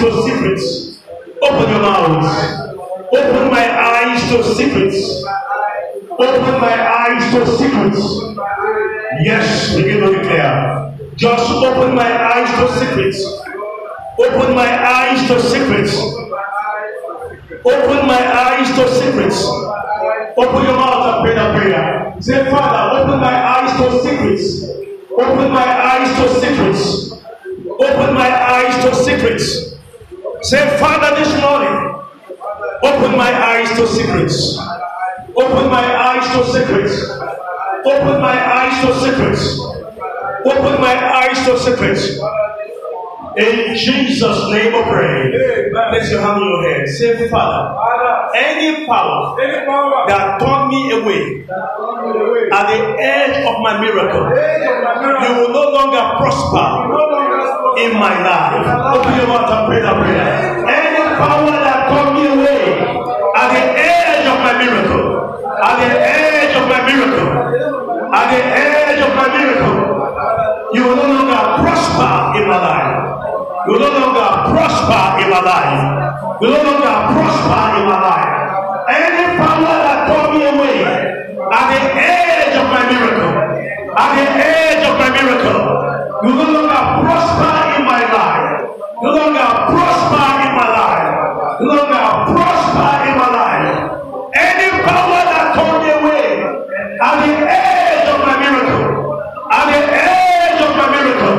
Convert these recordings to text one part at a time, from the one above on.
to secrets. Open your mouth. Open my eyes to secrets. Open my eyes to secrets. Yes, begin to declare. Just open my eyes to secrets. Open my eyes to secrets. Open my eyes to secrets. Open your mouth and pray that prayer. Say, Father, open my eyes to secrets. Open my eyes to secrets. Open my eyes to secrets. Say, Father, this morning, open my eyes to secrets. Open my eyes to secrets. Open my eyes to secrets. Open my eyes to secrets. In Jesus' name I pray. Place your hand on your head. Say, Father, Father, any power any power that turned me away turned me away. at the edge of my miracle, of my you will no longer prosper No longer in my life. Open your mouth and pray that prayer. Any power that turned me away at the edge of my miracle, at the edge of my miracle, at the edge of my miracle, you will no longer prosper in my life. You no longer prosper in my life. You no longer prosper in my life. Any power that turned me away at the edge of my miracle, at the edge of my miracle, you no longer prosper in my life. You no longer prosper in my life. You no longer prosper in my life. Any power that turned me away at the edge of my miracle, at the edge of my miracle,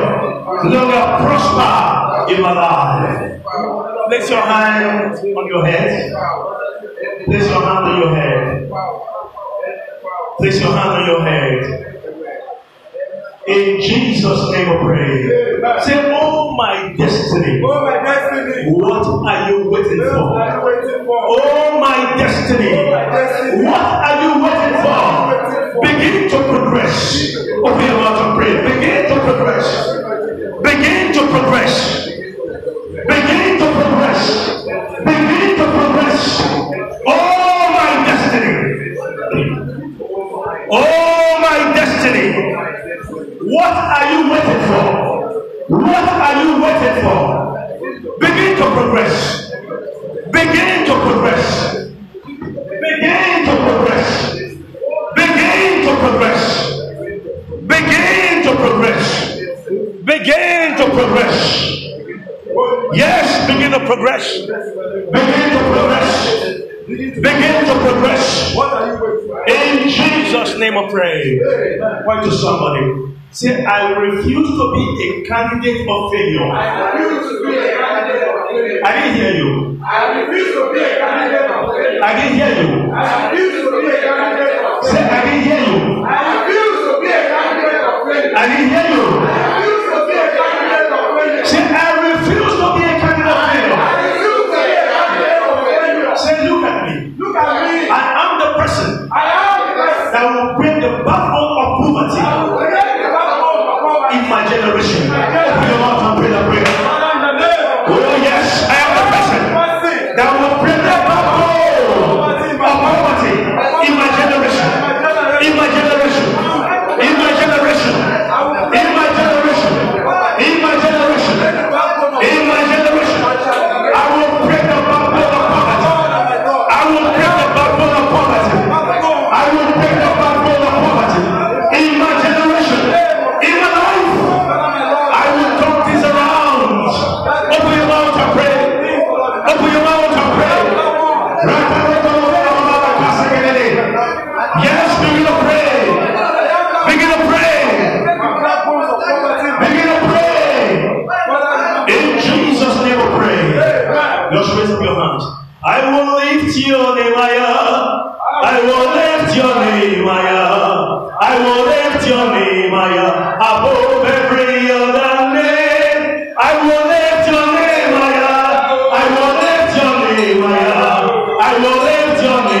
you no longer prosper in my life. Place your hand on your head. Place your hand on your head. Place your hand on your head. In Jesus' name I pray. Say, Oh my destiny, Oh, my destiny. what are you waiting for? are you waiting for? Oh, oh my destiny, what are you waiting for? Begin to progress. Open your mouth and pray. Begin to progress. Begin to progress. Begin to progress. Begin to progress. Oh my destiny. Oh my destiny. What are you waiting for? What are you waiting for? Begin to progress. Begin to progress. Begin to progress. Begin to progress. Begin to progress. Begin to progress. Yes, begin to progress. Begin to progress. Begin to progress. What are you waiting for? In Jesus' name I pray. Point to somebody. Say, I refuse to be a candidate of failure. I refuse to be a candidate of failure. I didn't hear you. I refuse to be a candidate of failure. I didn't hear you. I refuse to be a candidate of Say, failure. I didn't hear you. I refuse to be a candidate of failure. I didn't hear you.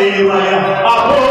Lift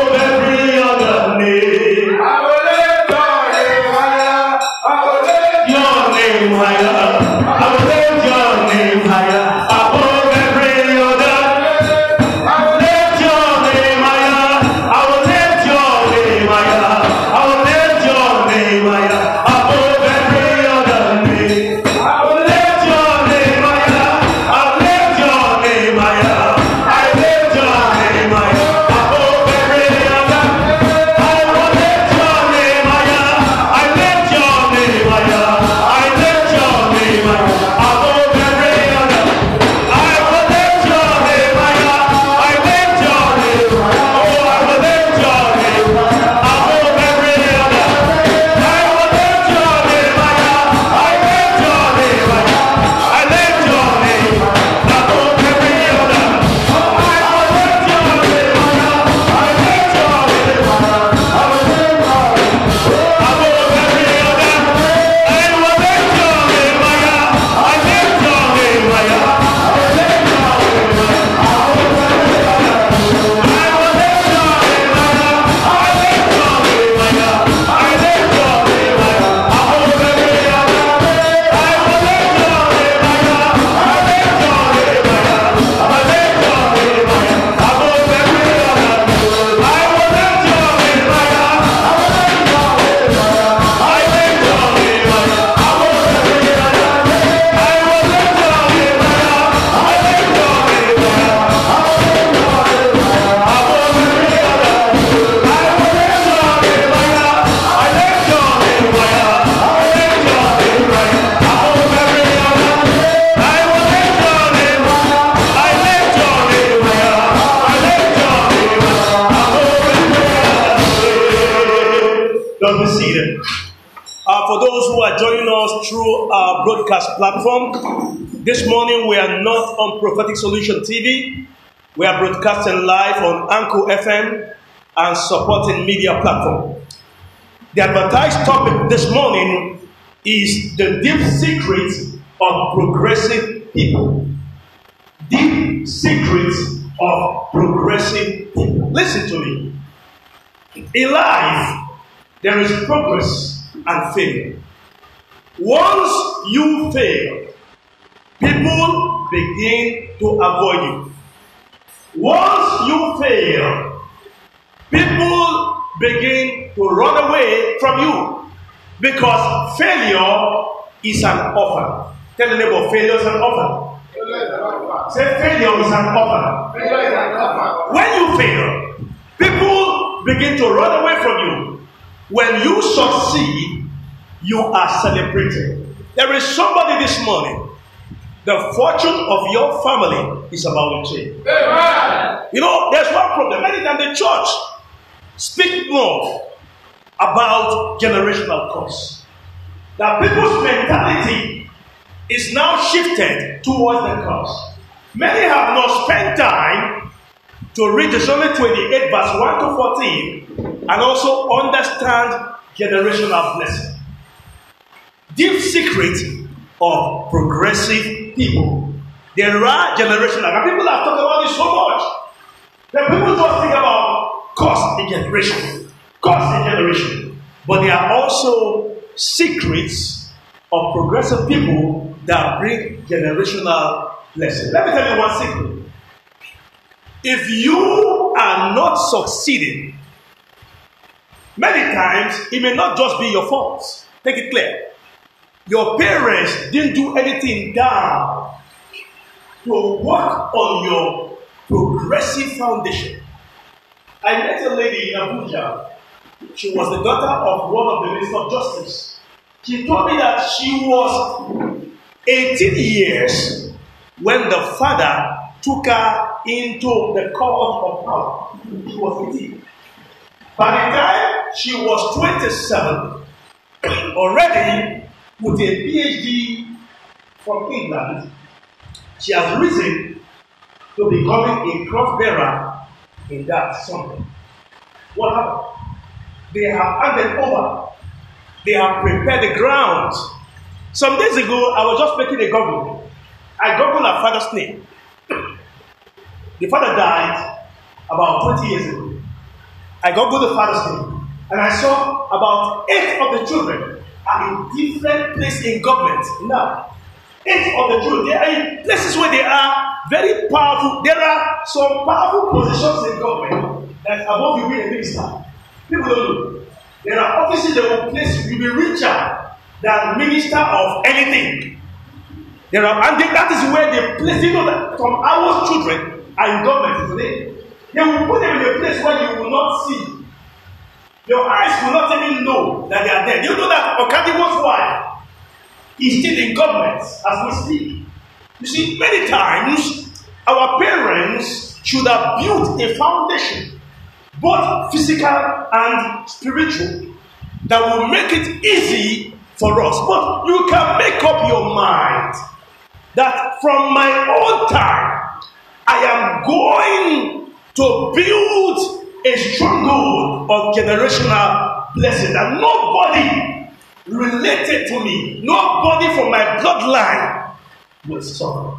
through our broadcast platform, this morning we are not on Prophetic Solution TV. We are broadcasting live on Anchor FM and supporting media platform. The advertised topic this morning is the deep secrets of progressive people. Deep secrets of progressive people. Listen to me. In life, there is progress and failure. Once you fail, people begin to avoid you. Once you fail, people begin to run away from you because failure is an offer. Tell the neighbor, failure is an offer. Say failure is an offer. When you fail, people begin to run away from you. When you succeed, you are celebrating. There is somebody this morning. The fortune of your family is about to change. You know, there's one problem. Many times the church speak more about generational curse. That people's mentality is now shifted towards the curse. Many have not spent time to read Deuteronomy 28, verse 1 to 14, and also understand generational blessing. Deep secret of progressive people. There are generational, and people have talked about this so much. that people just think about cost in generation, cost in generation, but there are also secrets of progressive people that bring generational blessing. Let me tell you one secret. If you are not succeeding, many times it may not just be your fault. Take it clear. Your parents didn't do anything down to work on your progressive foundation. I met a lady in Abuja. She was the daughter of one of the ministers of justice. She told me that she was 18 years when the father took her into the court of power. She was 18. By the time she was 27, already with a PhD from England, she has risen to becoming a cross bearer in that something. What happened? They have handed over. They have prepared the ground. Some days ago, I was just making a Google. I googled her father's name. The father died about 20 years ago. I googled the father's name. And I saw about eight of the children are in different places in government now. Eight of the children, they are in places where they are very powerful. There are some powerful positions in government that above you being a minister. People don't know. There are offices that will place you, you'll be richer than minister of anything. There are, and that is where they place, you know that some our children are in government today. They will put them in a place where you will not see. Your eyes will not even know that they are there. You know that Okadiwo's wife is still in government as we speak. You see, many times our parents should have built a foundation, both physical and spiritual, that will make it easy for us. But you can make up your mind that from my own time, I am going to build a stronghold of generational blessing that nobody related to me, nobody from my bloodline will suffer.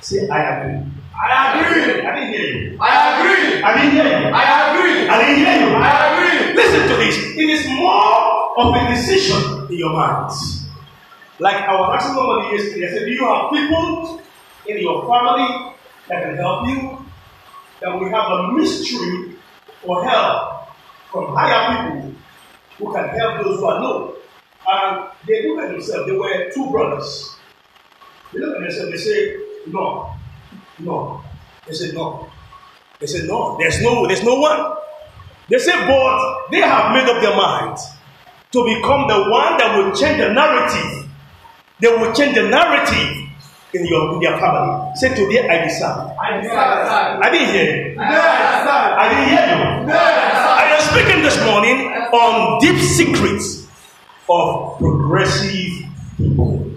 Say, I agree. I agree. I didn't hear you. I agree. I didn't hear you. I agree. I didn't hear you. I agree. Listen to this. It is more of a decision in your mind. Like I was asking somebody yesterday, I said, Do you have people in your family that can help you? That we have a mystery or help from higher people who can help those who are low. And they look at themselves, they were two brothers. They look at themselves, they say, No, no. They said, No. They said, No, there's no, there's no one. They said, But they have made up their minds to become the one that will change the narrative. They will change the narrative in your in their family. Say today I decide. I decide. I didn't hear you. I didn't hear you. I am speaking this morning on deep secrets of progressive people.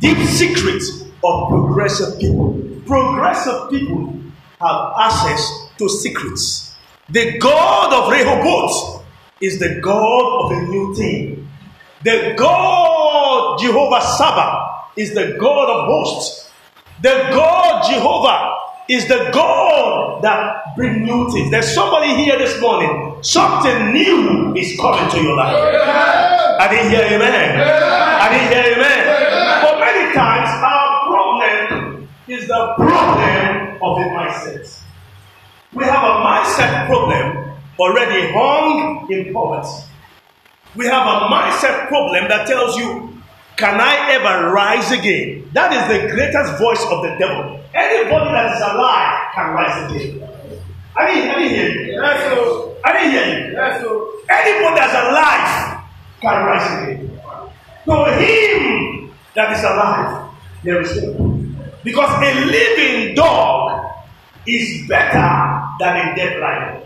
Deep secrets of progressive people. Progressive people have access to secrets. The God of Rehoboth is the God of a new thing. The God Jehovah Sabaoth is the God of hosts. The God Jehovah is the God that brings new things. There's somebody here this morning. Something new is coming to your life. I didn't hear amen. I didn't hear amen. But many times our problem is the problem of a mindset. We have a mindset problem already hung in poverty. We have a mindset problem that tells you, Can I ever rise again? That is the greatest voice of the devil. Anybody that is alive can rise again. I didn't, I didn't hear you. Yes, Lord. I didn't hear you. Yes, Lord. Anybody that's alive can rise again. To him that is alive, there is hope. Because a living dog is better than a dead lion.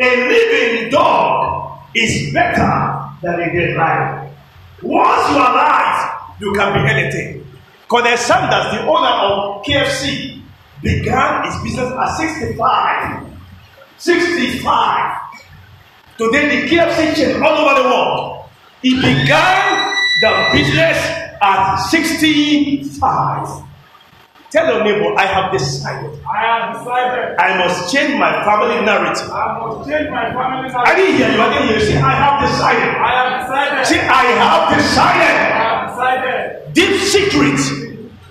A living dog is better than a dead lion. Once you are alive, you can be anything. Colonel Sanders, the owner of KFC, began his business at 65. 65. Today, the KFC chain all over the world. He began the business at 65. Tell your neighbor, I have decided I have decided I must change my family narrative. I must change my family life. I didn't hear you. I didn't hear you. See, I have decided. I have decided. See, I have I decided. have decided. Deep secret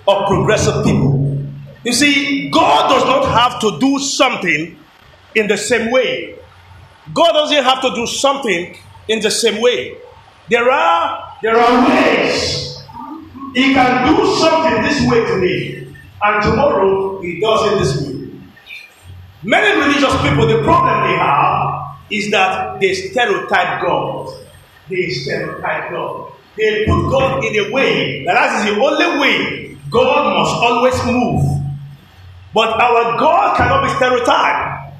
of progressive people. You see, God does not have to do something in the same way. God doesn't have to do something in the same way. There are there are ways. He can do something this way today, and tomorrow he does it this way. Many religious people, the problem they have is that they stereotype God. They stereotype God. They put God in a way that that is the only way God must always move. But our God cannot be stereotyped.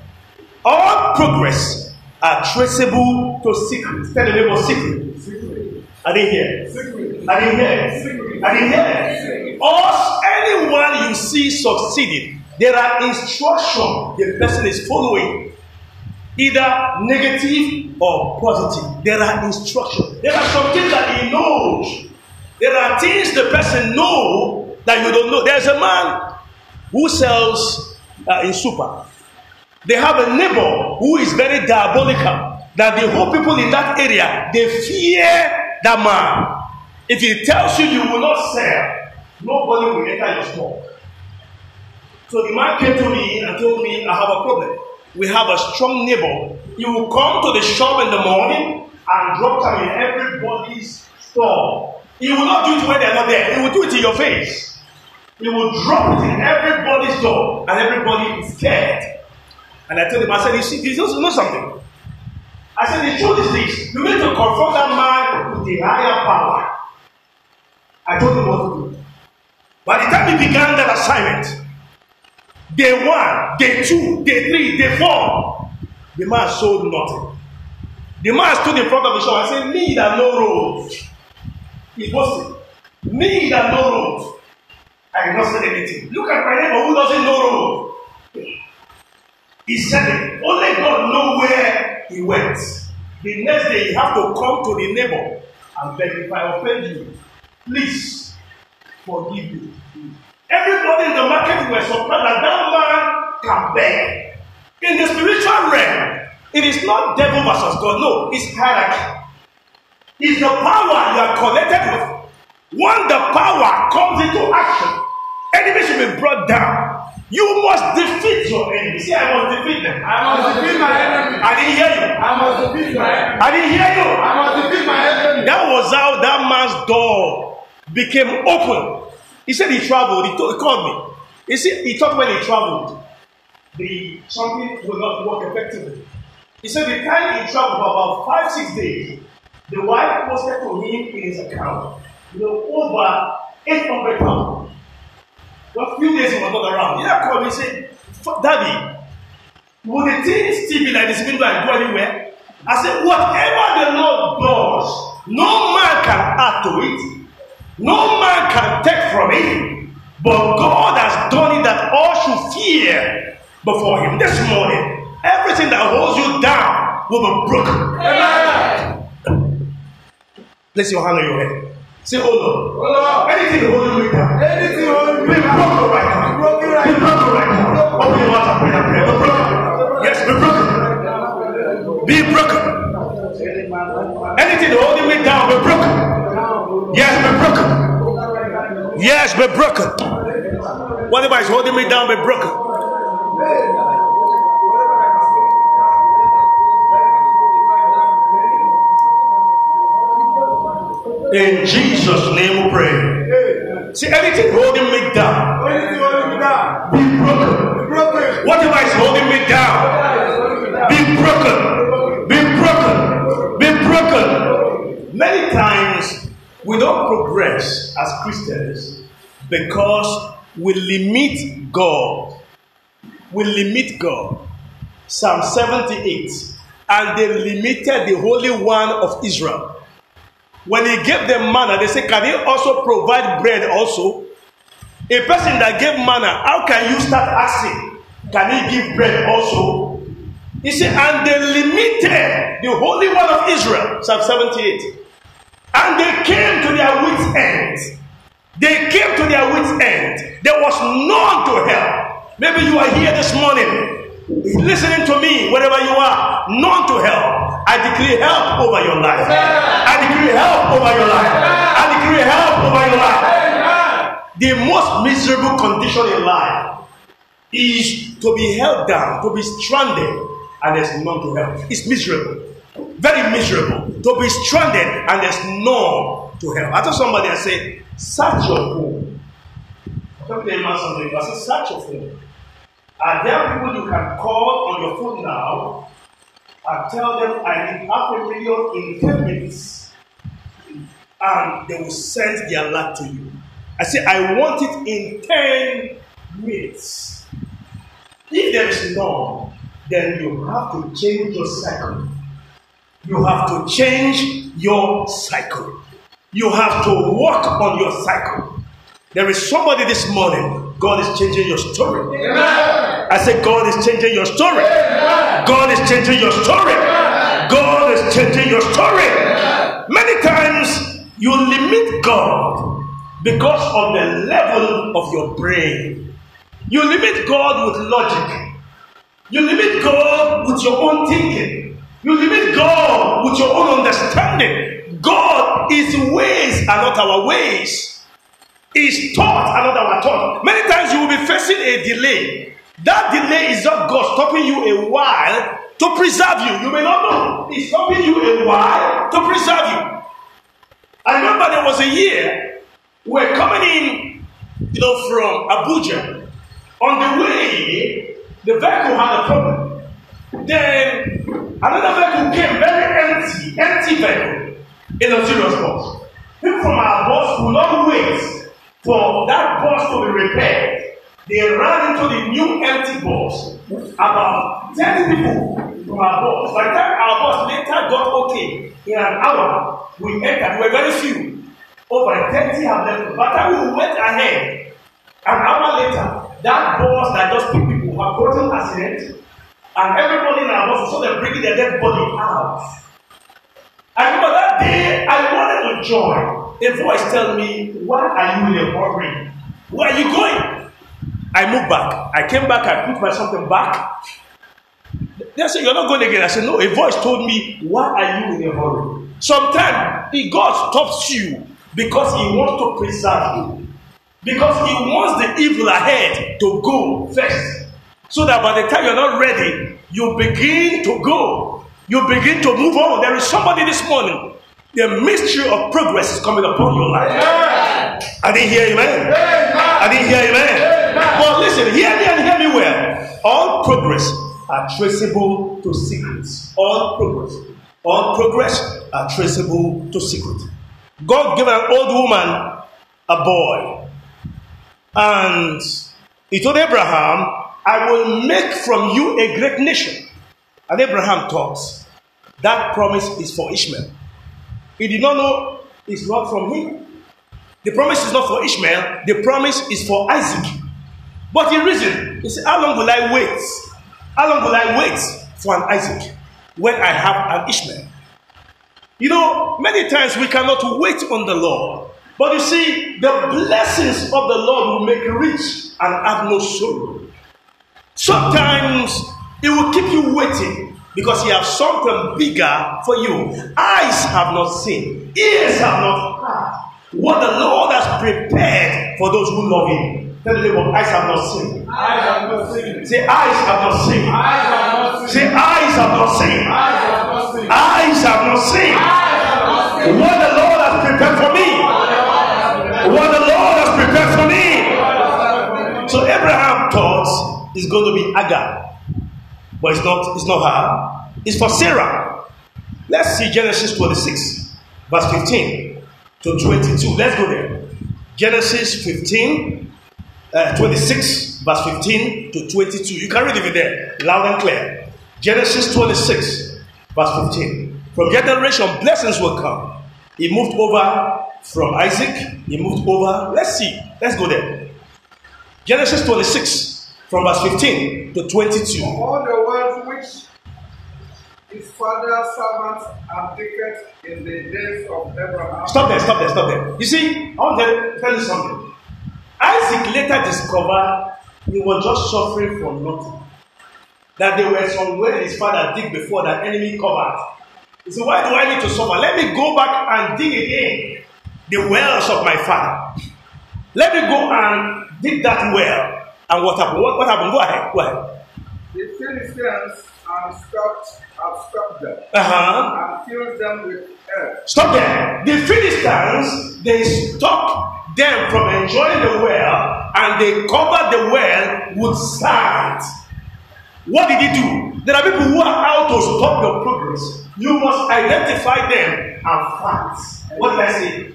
All progress are traceable to secrets. Tell the neighbor secret. I didn't hear. I didn't hear. I didn't hear. Or anyone you see succeeding, there are instructions the person is following, either negative or positive. There are instructions. There are some things that he knows. There are things the person know that you don't know. There's a man who sells uh, in super. They have a neighbor who is very diabolical. That the whole people in that area they fear that man. If he tells you you will not sell, nobody will enter your store. So the man came to me and told me I have a problem. We have a strong neighbor. He will come to the shop in the morning and drop them in everybody's store. He will not do it when they're not there. He will do it in your face. He will drop it in everybody's door, and everybody is scared. And I told him, I said, you see, you also know something. I said, the truth is this. You need to confront that man with the higher power. I told him what to do. By the time he began that assignment, day one, day two, day three, day four, the man sold nothing. The man stood in front of the shop and said, Me that no road. He posted, Me that no road. I did not say anything. Look at my neighbor who doesn't know road. He said it. Only God know where he went. The next day, you have to come to the neighbor and beg if I offend you, please forgive me. Everybody in the market were surprised that that man can beg. In the spiritual realm, it is not devil versus God. No, it's hierarchy. It's the power you are connected with. When the power comes into action, enemies will be brought down. You must defeat your enemies. See, I must defeat them. I must defeat my enemy. I didn't hear you. I must defeat my enemy. I didn't hear you. I must defeat my enemy. That was how that man's door became open. He said he traveled. He, told, he called me. He said he thought when he traveled, the something will not work effectively. He said the time he traveled for about five six days, the wife posted to him in his account, you know, over eight hundred pounds. Well, a few days he was not around. He called me and said, "F- Daddy, will the thing still be like this even though I go anywhere? I said, whatever the Lord does, no man can add to it, no man can take from it, but God has done it that all should fear before Him. This morning, everything that holds you down will be broken. Amen. Place your hand on your head. Say, Oh Lord, Oh Lord, anything holding me down, anything holding me down, broken right now. broken right Be now. broken right now. Open your mouth and pray that prayer. Be broken. Yes, be broken. Be broken. Anything holding me down, be broken. Yes, be broken. Yes, be broken. Whatever is holding me down, be broken. In Jesus' name we pray. See, anything holding me down, Anything holding me down, be broken. be broken. Whatever is holding me down, be broken. Be broken. Be broken. Many times we don't progress as Christians because we limit God. We limit God. Psalm 78. And they limited the Holy One of Israel. When he gave them manna, they said, Can he also provide bread also? A person that gave manna, how can you start asking, Can he give bread also? He said, And they limited the Holy One of Israel, Psalm 78. And they came to their wits' end. They came to their wits' end. There was none to help. Maybe you are here this morning listening to me, wherever you are, none to help. I decree help over your life. I decree help over your life. I decree help over your life. The most miserable condition in life is to be held down, to be stranded, and there's none to help. It's miserable. Very miserable. To be stranded and there's none to help. I told somebody, I said, search your home. I told them something. I said, search your phone. Are there people you can call on your phone now and tell them I need half a million in 10 minutes? And they will send their alert to you. I say, I want it in 10 minutes. If there is none, then you have to change your cycle. You have to change your cycle. You have to work on your cycle. There is somebody this morning, God is changing your story. Amen. I said, God is changing your story. God is changing your story. God is changing your story. Many times you limit God because of the level of your brain. You limit God with logic. You limit God with your own thinking. You limit God with your own understanding. God, His ways are not our ways. His thoughts are not our thoughts. Many times you will be facing a delay. That delay is not God stopping you a while to preserve you. You may not know. He's stopping you a while to preserve you. I remember there was a year we're coming in, you know, from Abuja. On the way, the vehicle had a problem. Then another vehicle came, very empty, empty vehicle, in a serious bus. People from our bus will not wait for that bus to be repaired. They ran into the new empty bus. About 10 people from our bus. By the time our bus later got okay, in an hour, we entered. We were very few. Over 30 have left. By the time we went ahead, an hour later, that bus that just picked people have gotten accident, and everybody in our bus, so they're bringing their dead body out. I remember that day I wanted to join. A voice tell me, Why are you in a hurry? Where are you going? I moved back. I came back, I put my something back. They said, You're not going again. I said, No, a voice told me, Why are you in a hurry? Sometimes the God stops you because He wants to preserve you. Because He wants the evil ahead to go first. So that by the time you're not ready, you begin to go. You begin to move on. There is somebody this morning. The mystery of progress is coming upon your life. I didn't hear amen. I didn't hear amen. But listen, hear me and hear me well. All progress are traceable to secrets. All progress. All progress are traceable to secret. God gave an old woman a boy. And he told Abraham, I will make from you a great nation. And Abraham talks. that promise is for Ishmael. He did not know it's not from him. The promise is not for Ishmael, the promise is for Isaac. But he reasoned, he said, How long will I wait? How long will I wait for an Isaac when I have an Ishmael? You know, many times we cannot wait on the Lord. But you see, the blessings of the Lord will make rich and have no sorrow. Sometimes it will keep you waiting because He has something bigger for you. Eyes have not seen, ears have not heard what the Lord has prepared for those who love Him. Tell the neighbor, eyes have not seen. I have not seen. Say, eyes have not seen. I have not seen. Say, eyes have not seen. I have not seen. Eyes have not seen. I have not seen. What the Lord has prepared for it's going to be Agar. But it's not, it's not her. It's for Sarah. Let's see Genesis 26, verse 15 to 22. Let's go there. Genesis 15, uh, 26, verse 15 to 22. You can read it there, loud and clear. Genesis 26, verse 15. From generation, blessings will come. He moved over from Isaac. He moved over. Let's see. Let's go there. Genesis 26, from verse 15 to 22. all the words which his father's servants had taken in the days of Abraham. Stop there, stop there, stop there. You see, I want to tell you something. Isaac later discovered he was just suffering for nothing. That there were some wells his father dig before that enemy covered. He said, Why do I need to suffer? Let me go back and dig again the wells of my father. Let me go and dig that well. And what happened? What, what happened? Go ahead. Go ahead. The Philistines had stopped, had stopped them Uh-huh. and filled them with earth. Stop there. The Philistines, they stopped them from enjoying the well and they covered the well with sand. What did he do? There are people who are out to stop your progress. You must identify them and fight. What did I say?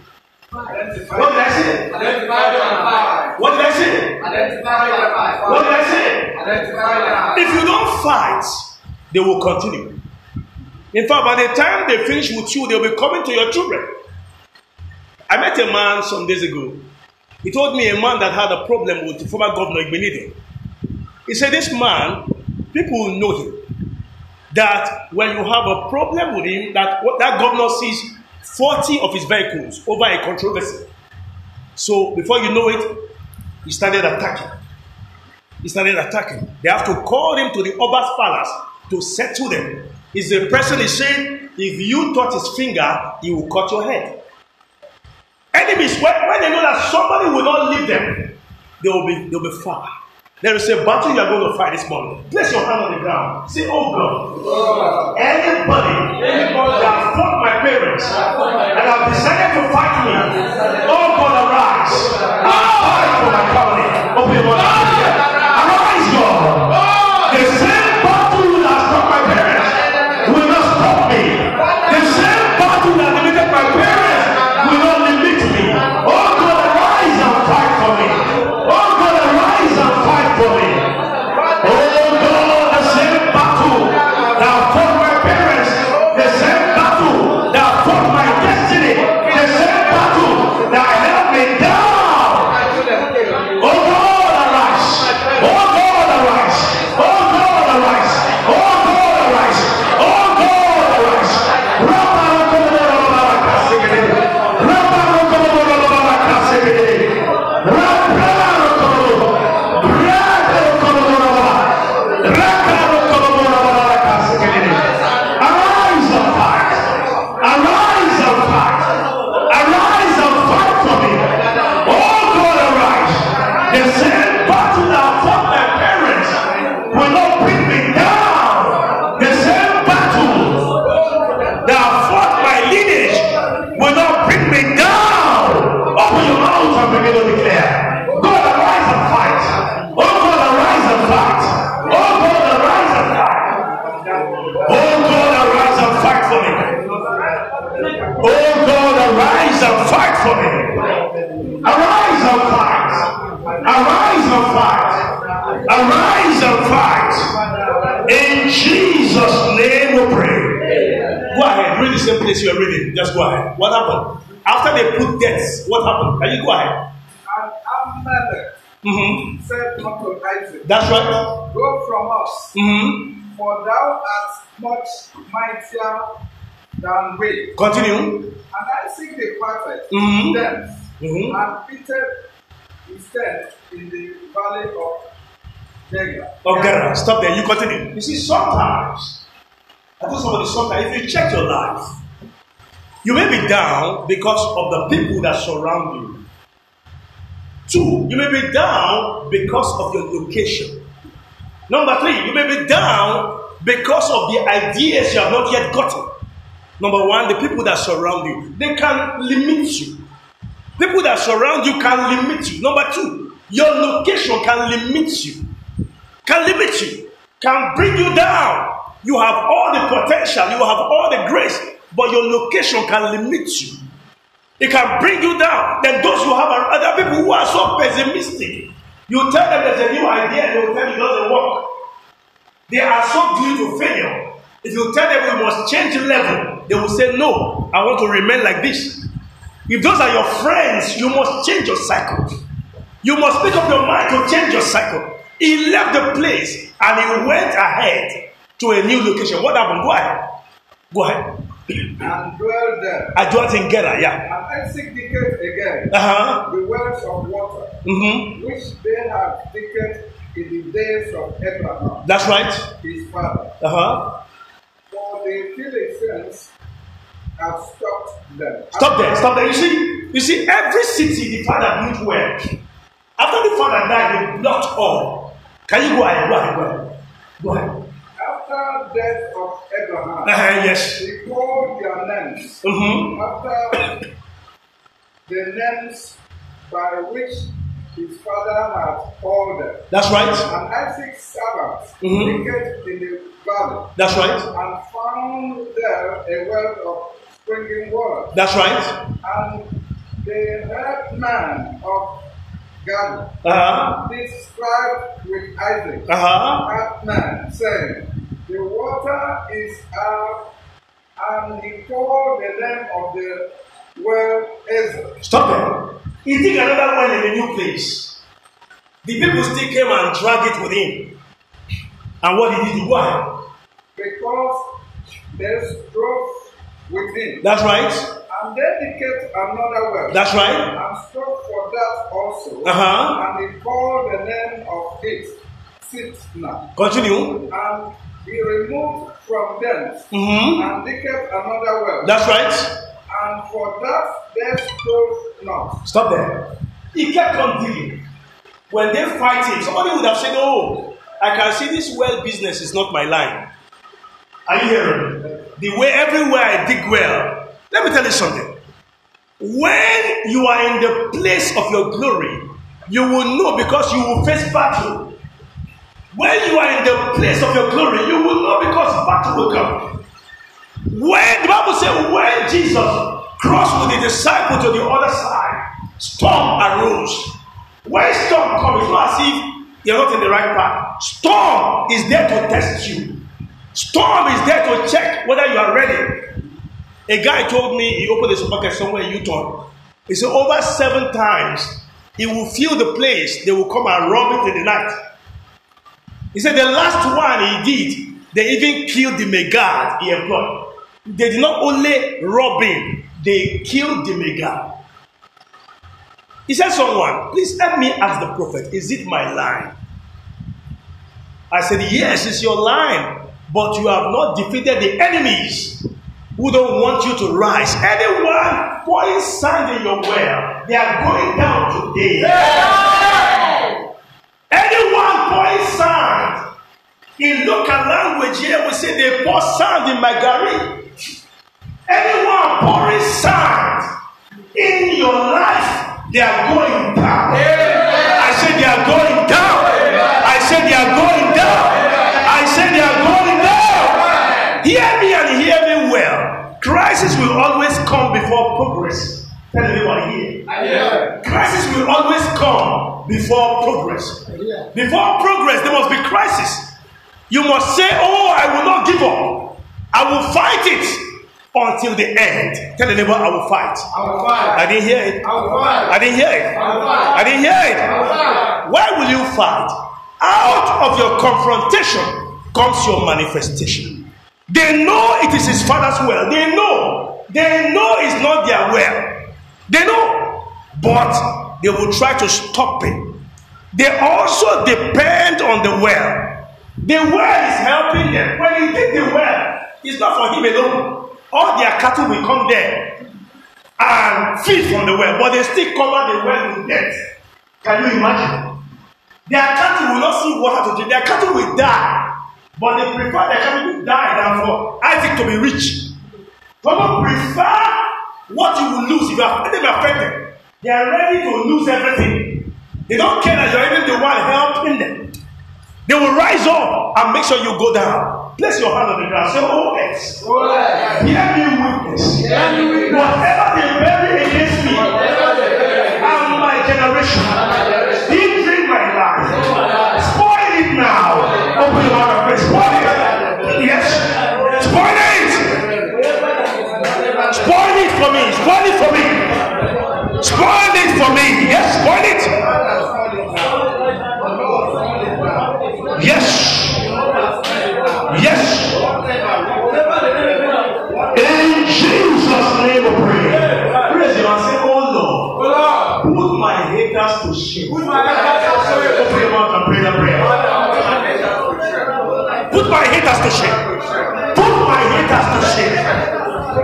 What did I say? Identify and fight. What did I say? Identify and fight. What did I say? Identify them. If you don't fight, they will continue. In fact, by the time they finish with you, they'll be coming to your children. I met a man some days ago. He told me a man that had a problem with the former governor Igbenide. He said, This man, people know him. That when you have a problem with him, that what that governor sees 40 of his vehicles over a controversy. So before you know it, he started attacking. He started attacking. They have to call him to the Oba's palace to settle them. Is the person is saying, if you touch his finger, he will cut your head. Enemies, when, when they know that somebody will not leave them, they will be they will be far. There is a battle you are going to fight this morning. Place your hand on the ground. Say, Oh God, anybody, anybody that fought my parents and have decided to fight me, oh God, arise. Fight for my family. Mightier than we. Continue. And Isaac departed Mhm. thence, Mhm. and pitted his tent in the valley of Dega. Okay, stop there. You continue. You see, sometimes, I told somebody sometimes, if you check your life, you may be down because of the people that surround you. Two, you may be down because of your location. Number three, you may be down because of the ideas you have not yet gotten. Number one, the people that surround you, they can limit you. People that surround you can limit you. Number two, your location can limit you can limit you, can bring you down. You have all the potential, you have all the grace, but your location can limit you. It can bring you down. Then those who have other people who are so pessimistic, you tell them there's a new idea, they will tell you it doesn't work. They are so due to failure. If you tell them we must change level, they will say, No, I want to remain like this. If those are your friends, you must change your cycle. You must make up your mind to change your cycle. He left the place and he went ahead to a new location. What happened? Go ahead. Go ahead. And dwelled there. I dwelt in Gera, yeah. And Isaac digged again Uh huh. the wells of water, Mm-hmm. which they had digged in the days of Abraham, That's right. his father. Uh huh. For the Philistines have stopped them. Stop there. Stop there. You see, you see, every city the father built well. After the father died, they blocked all. Can you go ahead? Go ahead. Go ahead. Go ahead. After death of Abraham, Uh-huh, yes. he called their names Mm-hmm. after the names by which his father had called them. That's right. And Isaac's servants Mhm. digged in the valley That's right. and found there a well of springing water. That's right. And the head man of Gad Uh huh. described with Isaac, Uh huh. that man, saying, The water is out, and he called the name of the well Ezer. Stop there. He dig another well in a new place. The people still came and dragged it with him. And what did he do? Ahead. because they strove with him. That's right. And they digged another well. That's right. and strove for that also. Uh-huh. And he called the name of it Sitna. Continue. And he removed from thence Mm-hmm. and digged another well. That's right. And for that they strove not. Stop there. He kept on digging. When they fight him, somebody would have said, Oh, I can see this well business is not my line. Are you hearing? me? The way everywhere I dig well. Let me tell you something. When you are in the place of your glory, you will know because you will face battle. When you are in the place of your glory, you will know because battle will come. When the Bible says, when Jesus crossed with the disciple to the other side, storm arose. When storm comes, it's not as if you're not in the right path. Storm is there to test you. Storm is there to check whether you are ready. A guy told me he opened his pocket somewhere in Utah. He said over seven times he will feel the place. They will come and rob it in the night. He said the last one he did, they even killed the megad he employed. They did not only rob him, they killed the megad. He said, Someone, please help me ask the prophet, is it my line? I said, Yes, it's your line, but you have not defeated the enemies who don't want you to rise. Anyone pouring sand in your well, they are going down today. Anyone pouring sand in local language here, we say they pour sand in my gari. Anyone pouring sand in your life, they are going down. I said they are going down. I said they are going down. I said they are going down. Hear me and hear me well. Crisis will always come before progress. Tell everybody here. Crisis will always come before progress. Before progress, there must be crisis. You must say, Oh, I will not give up. I will fight it. Until the end. Tell the neighbor, I will fight. I will fight. I didn't hear it. I will fight. I didn't hear it. I will fight. I didn't hear I it. will fight. Why will you fight? Out of your confrontation comes your manifestation. They know it is his father's will. They know. They know it's not their will. They know. But they will try to stop it. They also depend on the well. The well is helping them. When he dig the well, it's not for him alone. All their cattle will come there and feed from the well, but they still cover the well with death. Can you imagine? Their cattle will not see water to drink. Their cattle will die. But they prefer their cattle to die than for Isaac to be rich. Some prefer what you will lose if you are them affected. They are ready to lose everything. They don't care that you're even the one helping them. They will rise up and make sure you go down. Place your hand on the ground. Say, Oh, yes. Oh, yes. Hear me witness. Hear me witness. Whatever they bury against me and my generation, hindering my life, spoil it now. Open your mouth and pray. Spoil it. Yes. Spoil it. Spoil it for me. Spoil it for me. Spoil it for me. Yes, spoil it. My haters to shame. Put my haters to shame.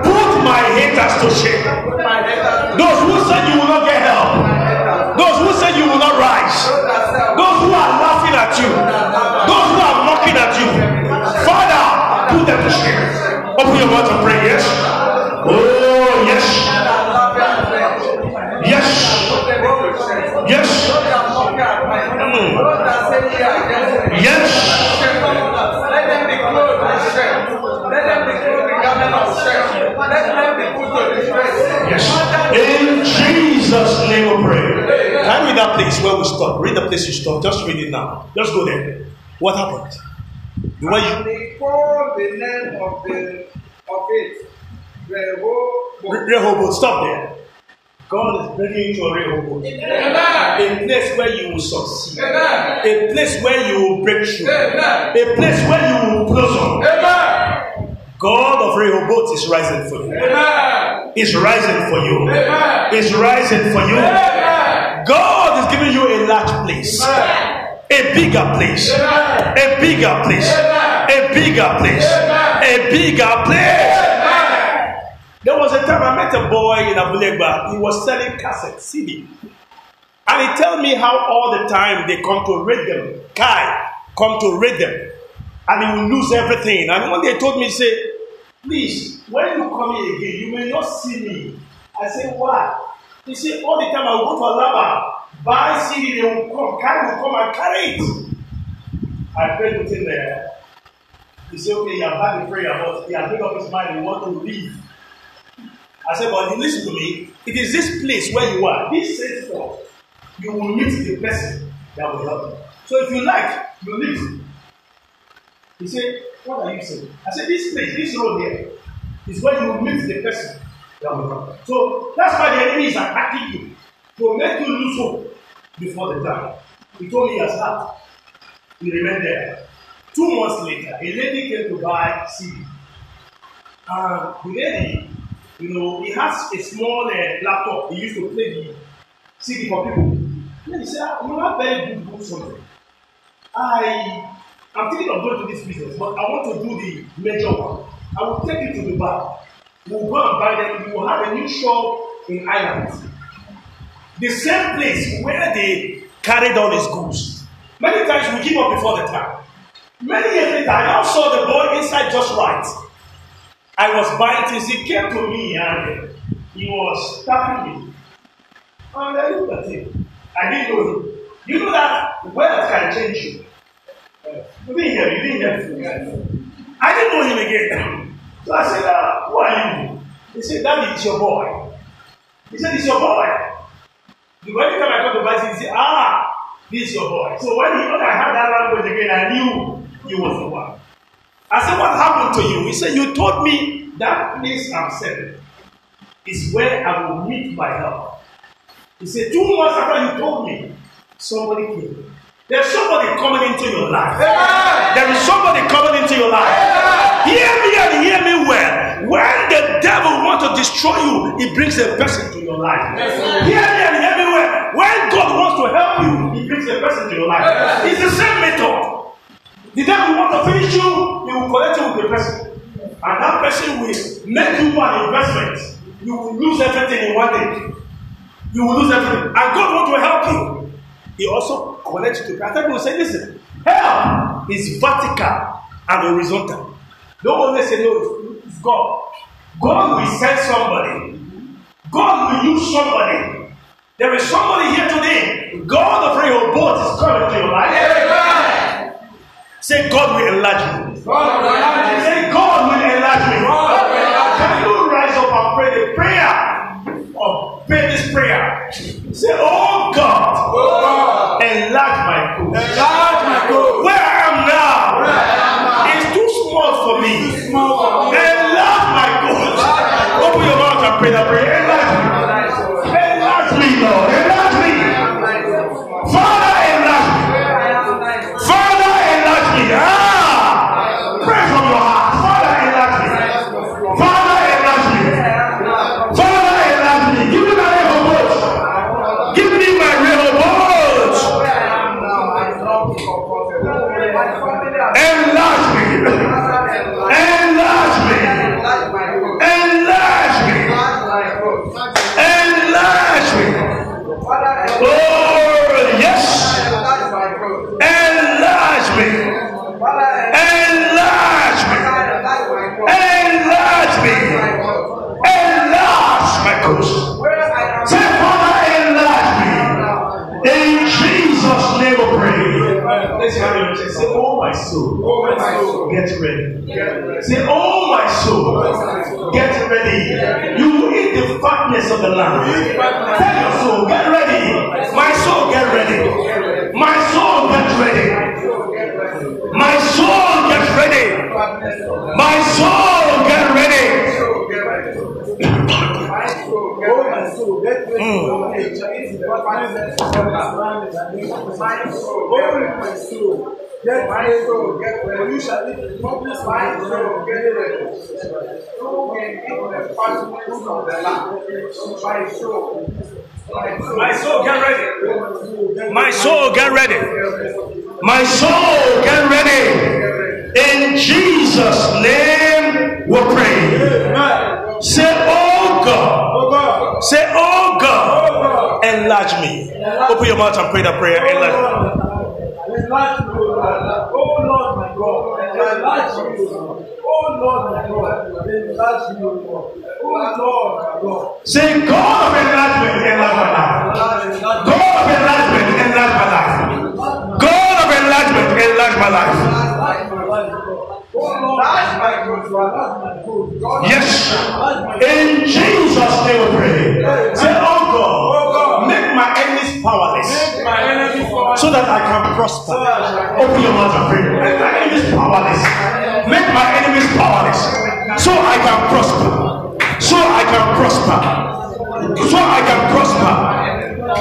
Put my haters to shame. Those who said you will not get help. Those who said you will not rise. Those who are laughing at you. Those who are mocking at you. Father, put them to shame. Open your mouth and pray. Yes. Read that place where we stop? Read the place you stop. Just read it now. Just go there. What happened? The way you they called the name of the of it Rehoboth. Re- Rehoboth, stop there. God is bringing you to a Rehoboth. A place where you will succeed. Amen. A place where you will break through. Amen. A place where you will blossom. Amen. God of Rehoboth is rising for you. Amen. Is rising for you. Amen. Is rising for you. God is giving you a large place. A bigger place. A bigger place. A bigger place. A bigger place. There was a time I met a boy in Abulegba. He was selling cassette CD. And he tell me how all the time they come to raid them. Kai come to raid them. And he will lose everything. And one day he told me, say, please, when you come here again, you may not see me. I say, why? He said, all the time I go to Alaba, buy CD, they will come, Kai will come and carry it. I prayed with him there. He said, okay, you have had the prayer, but he has made up his mind, he want to leave. I said, but listen to me. It is this place where you are. This says for you will meet the person that will help you. So if you like, you leave. He said, What are you saying? I said, This place, this road here, is where you will meet the person that you. So that's why the enemy is attacking you to make you lose hope before the time. He told me he has had. He remained there. Two months later, a lady came to buy CD. And the lady, you know, he has a small uh, laptop. He used to play the CD for people. Then he said, ah, You have very good books on it. I am thinking of going to this business, but I want to do the major one. I will take you to the We'll go and buy them. We will have a new shop in Ireland. The same place where they carried all his goods. Many times we give up before the time. Many years later, I now saw the boy inside just right. I was buying things. He came to me and he was tapping me. And I looked at him. I didn't know him. You know that wealth can change you. You didn't hear me. You didn't hear me. I didn't know him again. So I said, uh, Who are you? He said, Daddy, it's your boy. He said, It's your boy. The only time I come to buy he said, Ah, this is your boy. So when he when I heard that language again, I knew he was the one. I said, What happened to you? He said, You told me that place I'm saying is where I will meet my help. He said, two months after you told me, somebody came. There's somebody coming into your life. There is somebody coming into your life. Hear me and hear me well. When the devil wants to destroy you, he brings a person to your life. Hear me and hear me well. When God wants to help you, he brings a person to your life. It's the same method. The devil want to finish you, he will connect you with a person. And that person will make you an investment. You will lose everything in one day. You will lose everything. And God want to help you. He also connects you to God. People will say, listen, help is vertical and horizontal. Don't always say, no, it's God. God will send somebody. God will use somebody. There is somebody here today. God of Rehoboth is coming to your life. Amen. Say, God will enlarge you. God will enlarge you. Say, God will enlarge me. God will enlarge Can you rise up and pray the prayer? Or pray this prayer. Say, Oh Oh, my soul, get ready. Say, Oh, my soul, get ready. You will eat the fatness of the land. Tell your soul, get ready. My soul, get ready. My soul, get ready. My soul, get ready. My soul, My soul, get ready. My soul, get ready. My soul, get ready. In Jesus' name, we pray. Say, Oh God. Say, Oh God. Enlarge me. Open your mouth and pray that prayer. Enlarge. Enlarge me, oh O Lord. Oh Lord, my God. Enlarge me, oh O Lord. Oh Lord, my God. Enlarge me, oh O Lord. Oh Lord, my God. Say, God of enlargement, enlarge my life. God of enlargement, enlarge my life. God of enlargement, enlarge my life. Yes. In Jesus' name we pray. Say, Oh God, make my enemies powerless so that I can prosper. Open your mouth and pray. Make my enemies powerless. Make my enemies powerless so I can prosper. So I can prosper. So I can prosper.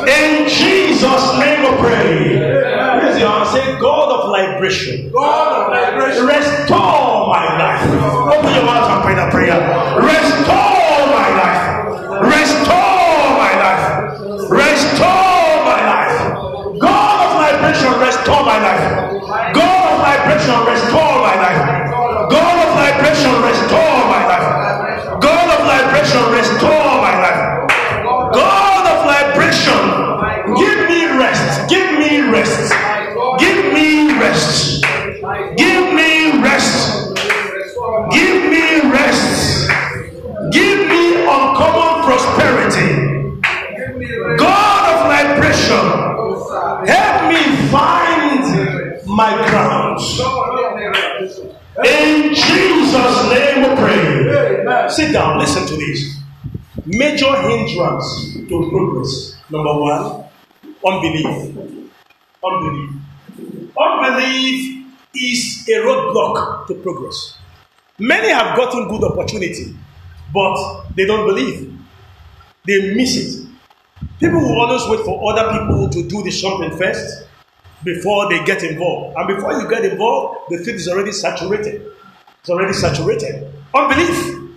In Jesus' name we pray. Raise your hand. Say, God of liberation. God of liberation. Restore my life. Open your mouth and pray that prayer. Restore my life. Restore my life. Restore my life. God of liberation, restore my life. God of liberation, restore my life. God of liberation, restore my life. God of liberation, restore my ground. In Jesus' name we pray. Sit down, listen to this. Major hindrance to progress. Number one, unbelief. Unbelief. Unbelief is a roadblock to progress. Many have gotten good opportunity, but they don't believe. They miss it. People will always wait for other people to do the something first before they get involved. And before you get involved, the field is already saturated. It's already saturated. Unbelief.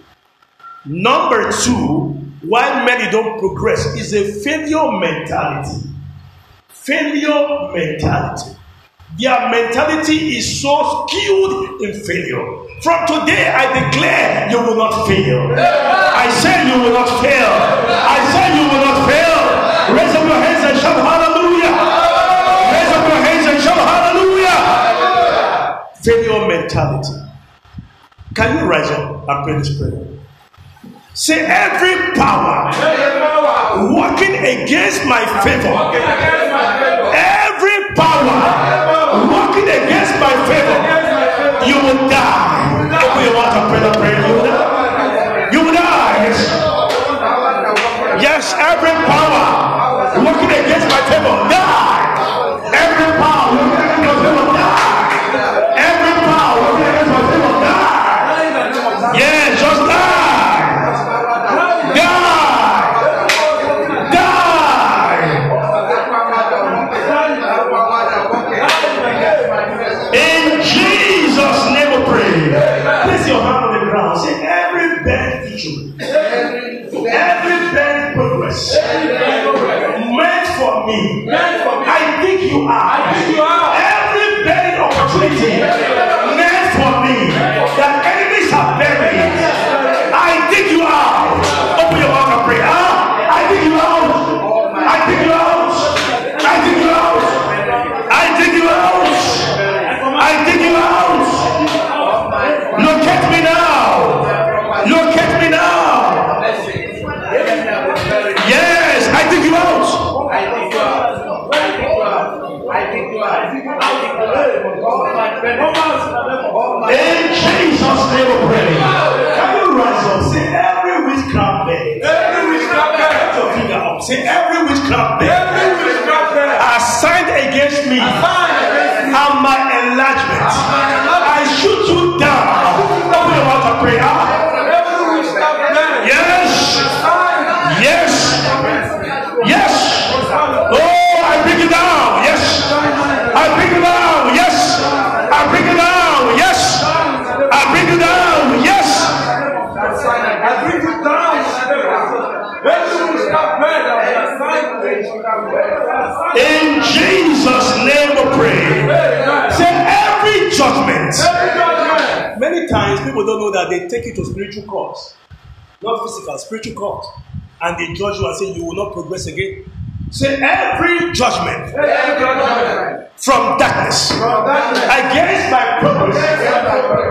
Number two, why many don't progress is a failure mentality. Failure mentality. Their mentality is so skewed in failure. From today, I declare you will not fail. I say you will not fail. I say you will not fail. Raise up your hands and shout hallelujah. Raise up your hands and shout hallelujah. Failure mentality. Can you rise up and pray this prayer? Say every power working against my favor. Every power working against my favor. You will die. Open your mouth and pray that prayer. You will die. You will die. Yes. Every power working against my favor. Die. Against me and my enlargement. I shoot you down. Open your mouth and pray. People don't know that they take it to spiritual courts, not physical, spiritual court, and they judge you and say you will not progress again. Say every judgment from darkness against my progress,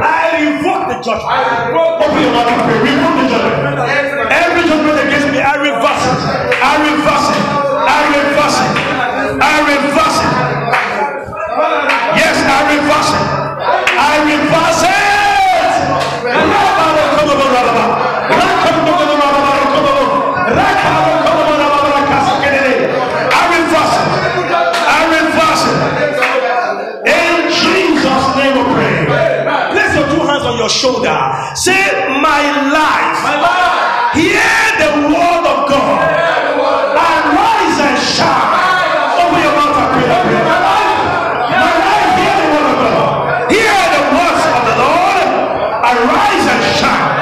I revoke the judgment. Open your mouth and pray. Revoke the judgment. Every judgment against me, I reverse it. I reverse it. I reverse it. I reverse it. Yes, I reverse it. I reverse it. Shoulder. Say, My life. Hear the word of God. Arise and shine. Open your mouth and pray that prayer. My life. My life, hear the word of God. Hear the words of the Lord. Arise and shine.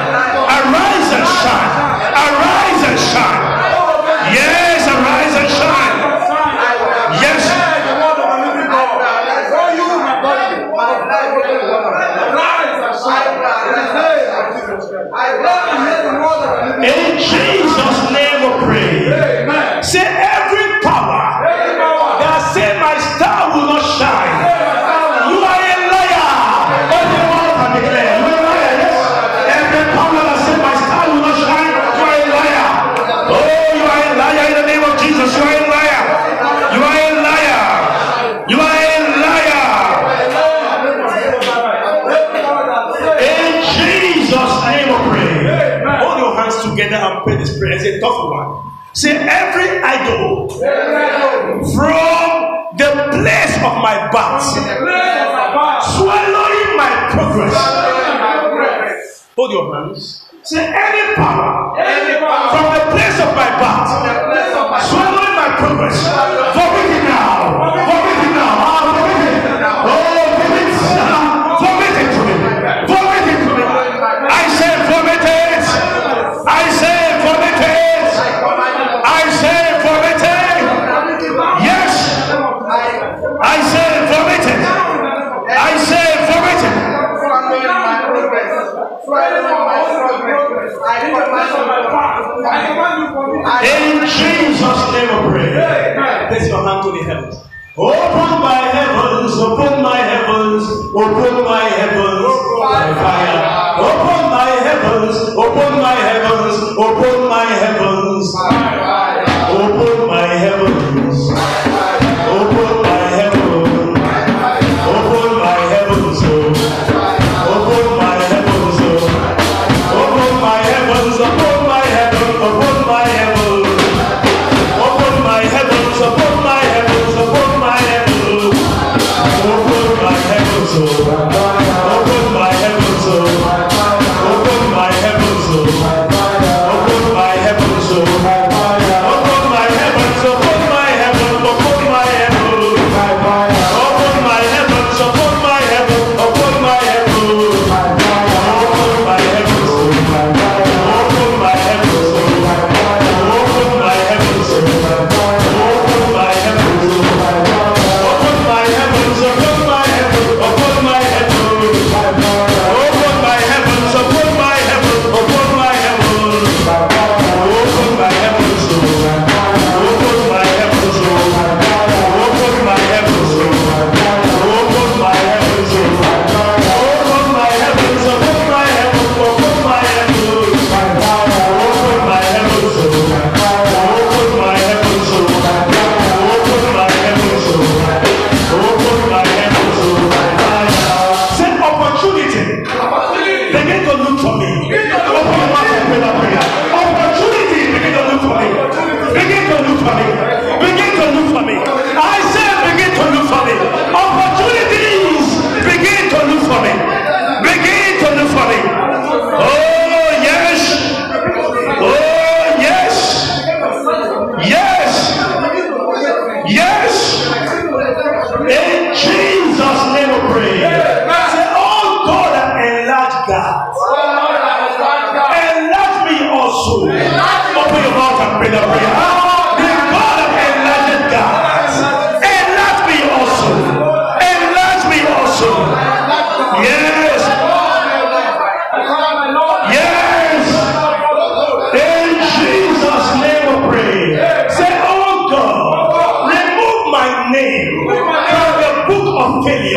Arise and shine. Arise and shine. Yes, arise and shine. Yes. In Jesus'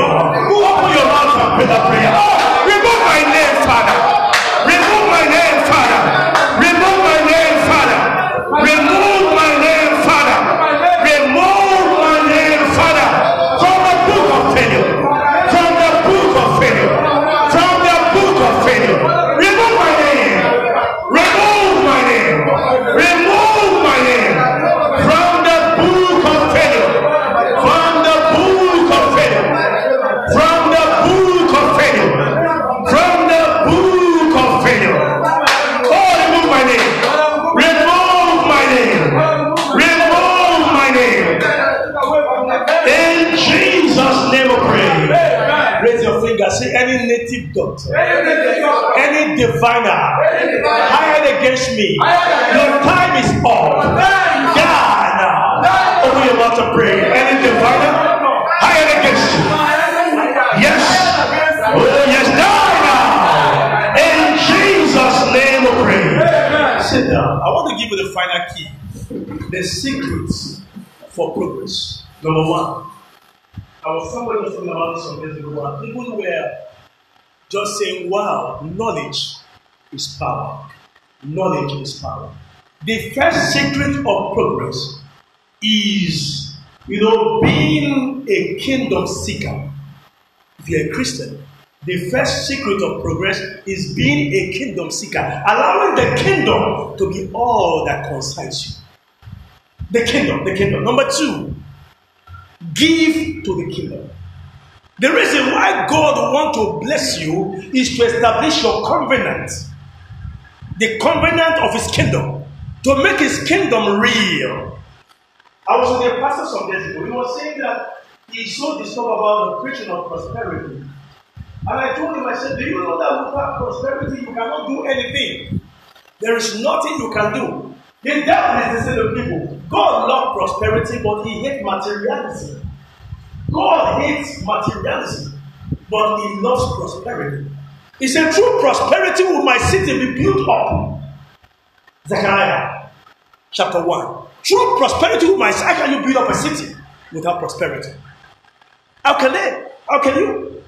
Open your mouth and pray that prayer. secrets for progress. Number one, I was somewhere else talking about this some days ago, and people were just saying, wow, knowledge is power. Knowledge is power. The first secret of progress is, you know, being a kingdom seeker. If you're a Christian, the first secret of progress is being a kingdom seeker, allowing the kingdom to be all that concerns you. The kingdom, the kingdom. Number two, give to the kingdom. The reason why God wants to bless you is to establish your covenant, the covenant of His kingdom, to make His kingdom real. I was with a pastor some days ago. He was saying that he's so disturbed about the preaching of prosperity. And I told him, I said, Do you know that without prosperity you cannot do anything? There is nothing you can do. The devil is the sin of people. God loves prosperity, but he hates materialism. God hates materialism, but he loves prosperity. He said, Through prosperity will my city be built up. Zechariah chapter 1. Through prosperity will my how can you build up a city without prosperity? How can they? How can you?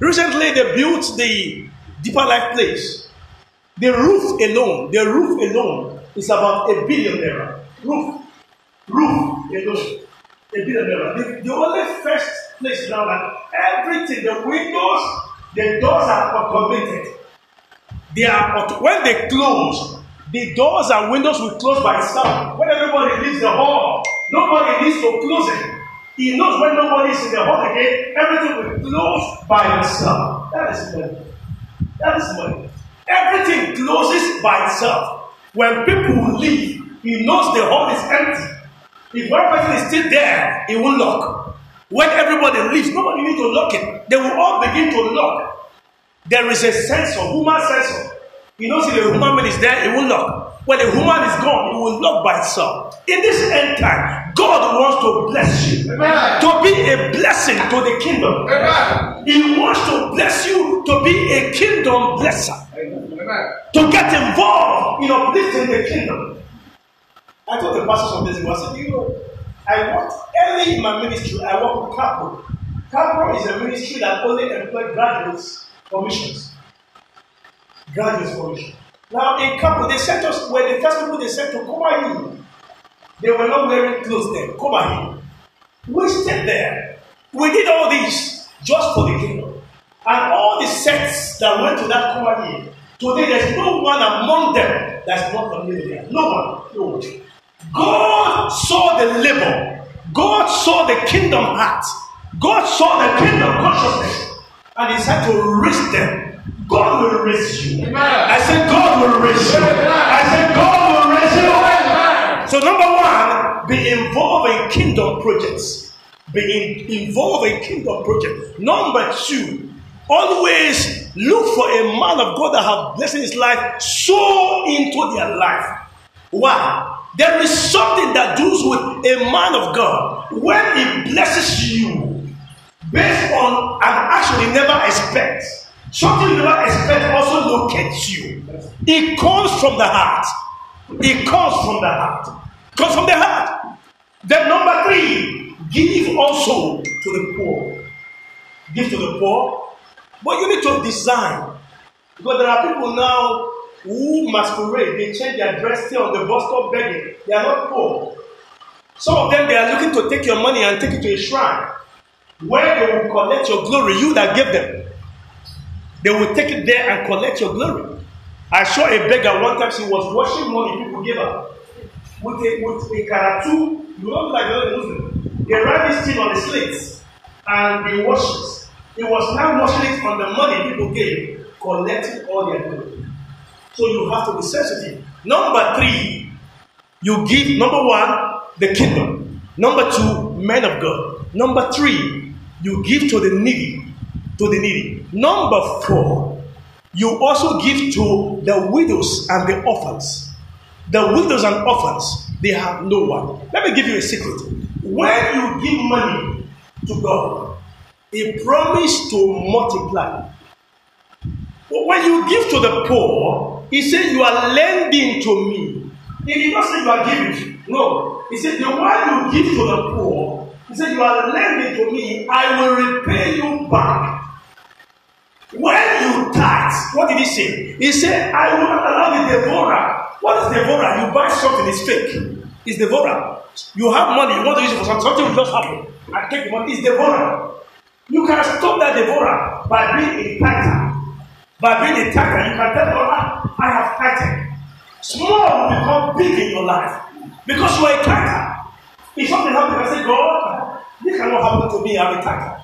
Recently they built the deeper life place. The roof alone, the roof alone is about a billion naira. Roof. Roof alone. A billion naira. The, the only first place now that everything, the windows, the doors are automated. They are when they close, the doors and windows will close by itself. When everybody leaves the hall, nobody needs to close it. He knows when nobody is in the hall again, everything will close by itself. That is money. That is money. Everything closes by itself. When people leave, he knows the hall is empty. If one person is still there, he will lock. When everybody leaves, nobody needs to lock it. They will all begin to lock. There is a sensor, human sensor. You know, see the human being is there, it will lock. When the human is gone, it will lock by itself. In this end time, God wants to bless you. Amen. To be a blessing to the kingdom. Amen. He wants to bless you to be a kingdom blesser. Amen. To get involved in uplifting the kingdom. I told the pastor some days ago, I said, you know, I worked early in my ministry, I worked with Capro. Capro is a ministry that only employs graduates for missions. Graduates for mission. Now in Capro, they sent us, were the first people they sent to Koma Hill. They were not wearing clothes then, Koma Hill. We stayed there. We did all this just for the kingdom. And all the sects that went to that Koma Hill, today there's no one among them that's not familiar there. No one. No one. God saw the labor. God saw the kingdom heart. God saw the kingdom consciousness. And he said to raise them. God will raise you. Amen. I said, God will raise you. I said, God will raise you. Amen. So, number one, be involved in kingdom projects. Be in, involved in kingdom projects. Number two, always look for a man of God that have blessed his life, sow into their life. Why? There is something that does with a man of God when he blesses you based on an action you never expect. Something you never expect also locates you. It comes from the heart. It comes from the heart. It comes from the heart. Then number three, give also to the poor. Give to the poor. But you need to design. Because there are people now who masquerade. They change their dress, stay on the bus stop begging. They are not poor. Some of them, they are looking to take your money and take it to a shrine where they will collect your glory, you that gave them. They will take it there and collect your glory. I saw a beggar one time, she was washing money people gave her with a, with a karatu. You don't like the other Muslim. They write this thing on the slates and they wash it. He was now washing it on the money people gave, collecting all their glory. So you have to be sensitive. Number three, you give number one, the kingdom. Number two, men of God. Number three, you give to the needy. To the needy. Number four, you also give to the widows and the orphans. The widows and orphans, they have no one. Let me give you a secret. When you give money to God, He promised to multiply. But when you give to the poor, he said, You are lending to me. He did not say you are giving. No. He said, The one you give to the poor, he said, You are lending to me, I will repay you back. When you tithe, what did he say? He said, I will not allow the devourer. What is devourer? You buy something, it's fake. It's devourer. You have money, you want to use it for something, something will just happen. And take the money, it's devourer. You can stop that devourer by being a tither. By being a tither, you can tell God, "Ah, I have tithed. Small will become big in your life because you are a tither. If something happens, I say, God, this cannot happen to me, I'm a tither.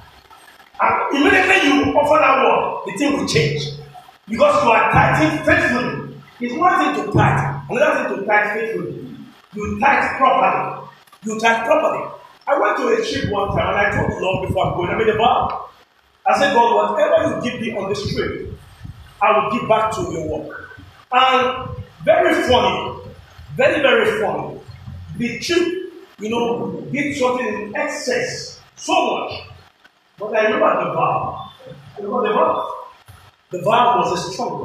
And immediately you offer that word, the thing will change. Because you are tithing faithfully. It's one thing to tithe, another thing to tithe faithfully. You tithe properly. You tithe properly. I went to a trip one time and I told the Lord before I'm going, I made a vow. I said, God, whatever you give me on this trip, I will give back to your work. And very funny, very, very funny. The trip, you know, did something in excess so much. But I remember the vow. You know the vow? The vow was a strong